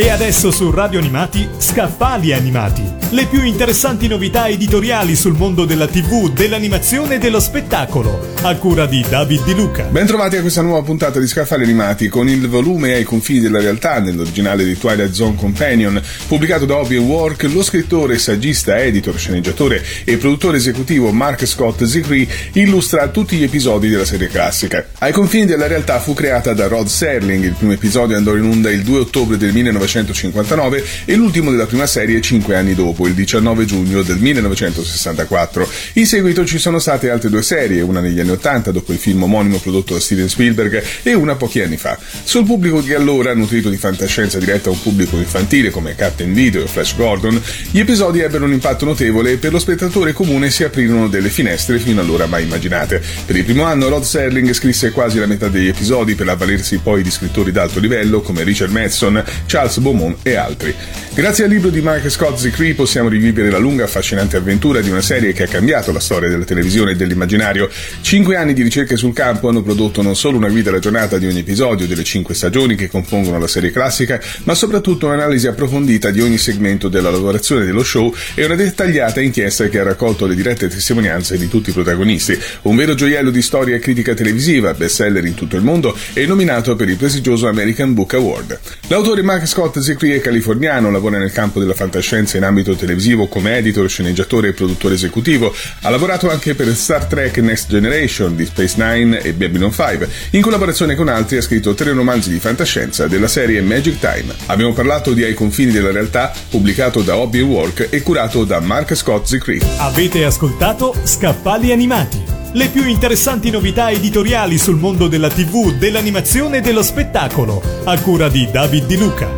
E adesso su Radio Animati, Scaffali Animati. Le più interessanti novità editoriali sul mondo della TV, dell'animazione e dello spettacolo. A cura di David Di Luca. Bentrovati a questa nuova puntata di Scaffali Animati con il volume ai confini della realtà nell'originale di Twilight Zone Companion, pubblicato da Hobby Work, lo scrittore, saggista, editor, sceneggiatore e produttore esecutivo Mark Scott Zicree illustra tutti gli episodi della serie classica. Ai confini della realtà fu creata da Rod Serling, il primo episodio andò in onda il 2 ottobre del 1900 1959 e l'ultimo della prima serie cinque anni dopo, il 19 giugno del 1964. In seguito ci sono state altre due serie, una negli anni 80 dopo il film omonimo prodotto da Steven Spielberg e una pochi anni fa. Sul pubblico di allora, nutrito di fantascienza diretta a un pubblico infantile come Captain Video e Flash Gordon, gli episodi ebbero un impatto notevole e per lo spettatore comune si aprirono delle finestre fino allora mai immaginate. Per il primo anno Rod Serling scrisse quasi la metà degli episodi per avvalersi poi di scrittori d'alto livello come Richard Madson, Charles Beaumont e altri. Grazie al libro di Mark Scott Zicree possiamo rivivere la lunga affascinante avventura di una serie che ha cambiato la storia della televisione e dell'immaginario. Cinque anni di ricerche sul campo hanno prodotto non solo una guida ragionata di ogni episodio delle cinque stagioni che compongono la serie classica, ma soprattutto un'analisi approfondita di ogni segmento della lavorazione dello show e una dettagliata inchiesta che ha raccolto le dirette testimonianze di tutti i protagonisti. Un vero gioiello di storia e critica televisiva, bestseller in tutto il mondo e nominato per il prestigioso American Book Award. L'autore Mark Scott Scott Zicree è californiano, lavora nel campo della fantascienza in ambito televisivo come editor, sceneggiatore e produttore esecutivo. Ha lavorato anche per Star Trek Next Generation, Deep Space Nine e Babylon 5. In collaborazione con altri ha scritto tre romanzi di fantascienza della serie Magic Time. Abbiamo parlato di Ai confini della realtà, pubblicato da Hobby Work e curato da Mark Scott Zicree. Avete ascoltato Scappali Animati le più interessanti novità editoriali sul mondo della TV, dell'animazione e dello spettacolo, a cura di David Di Luca.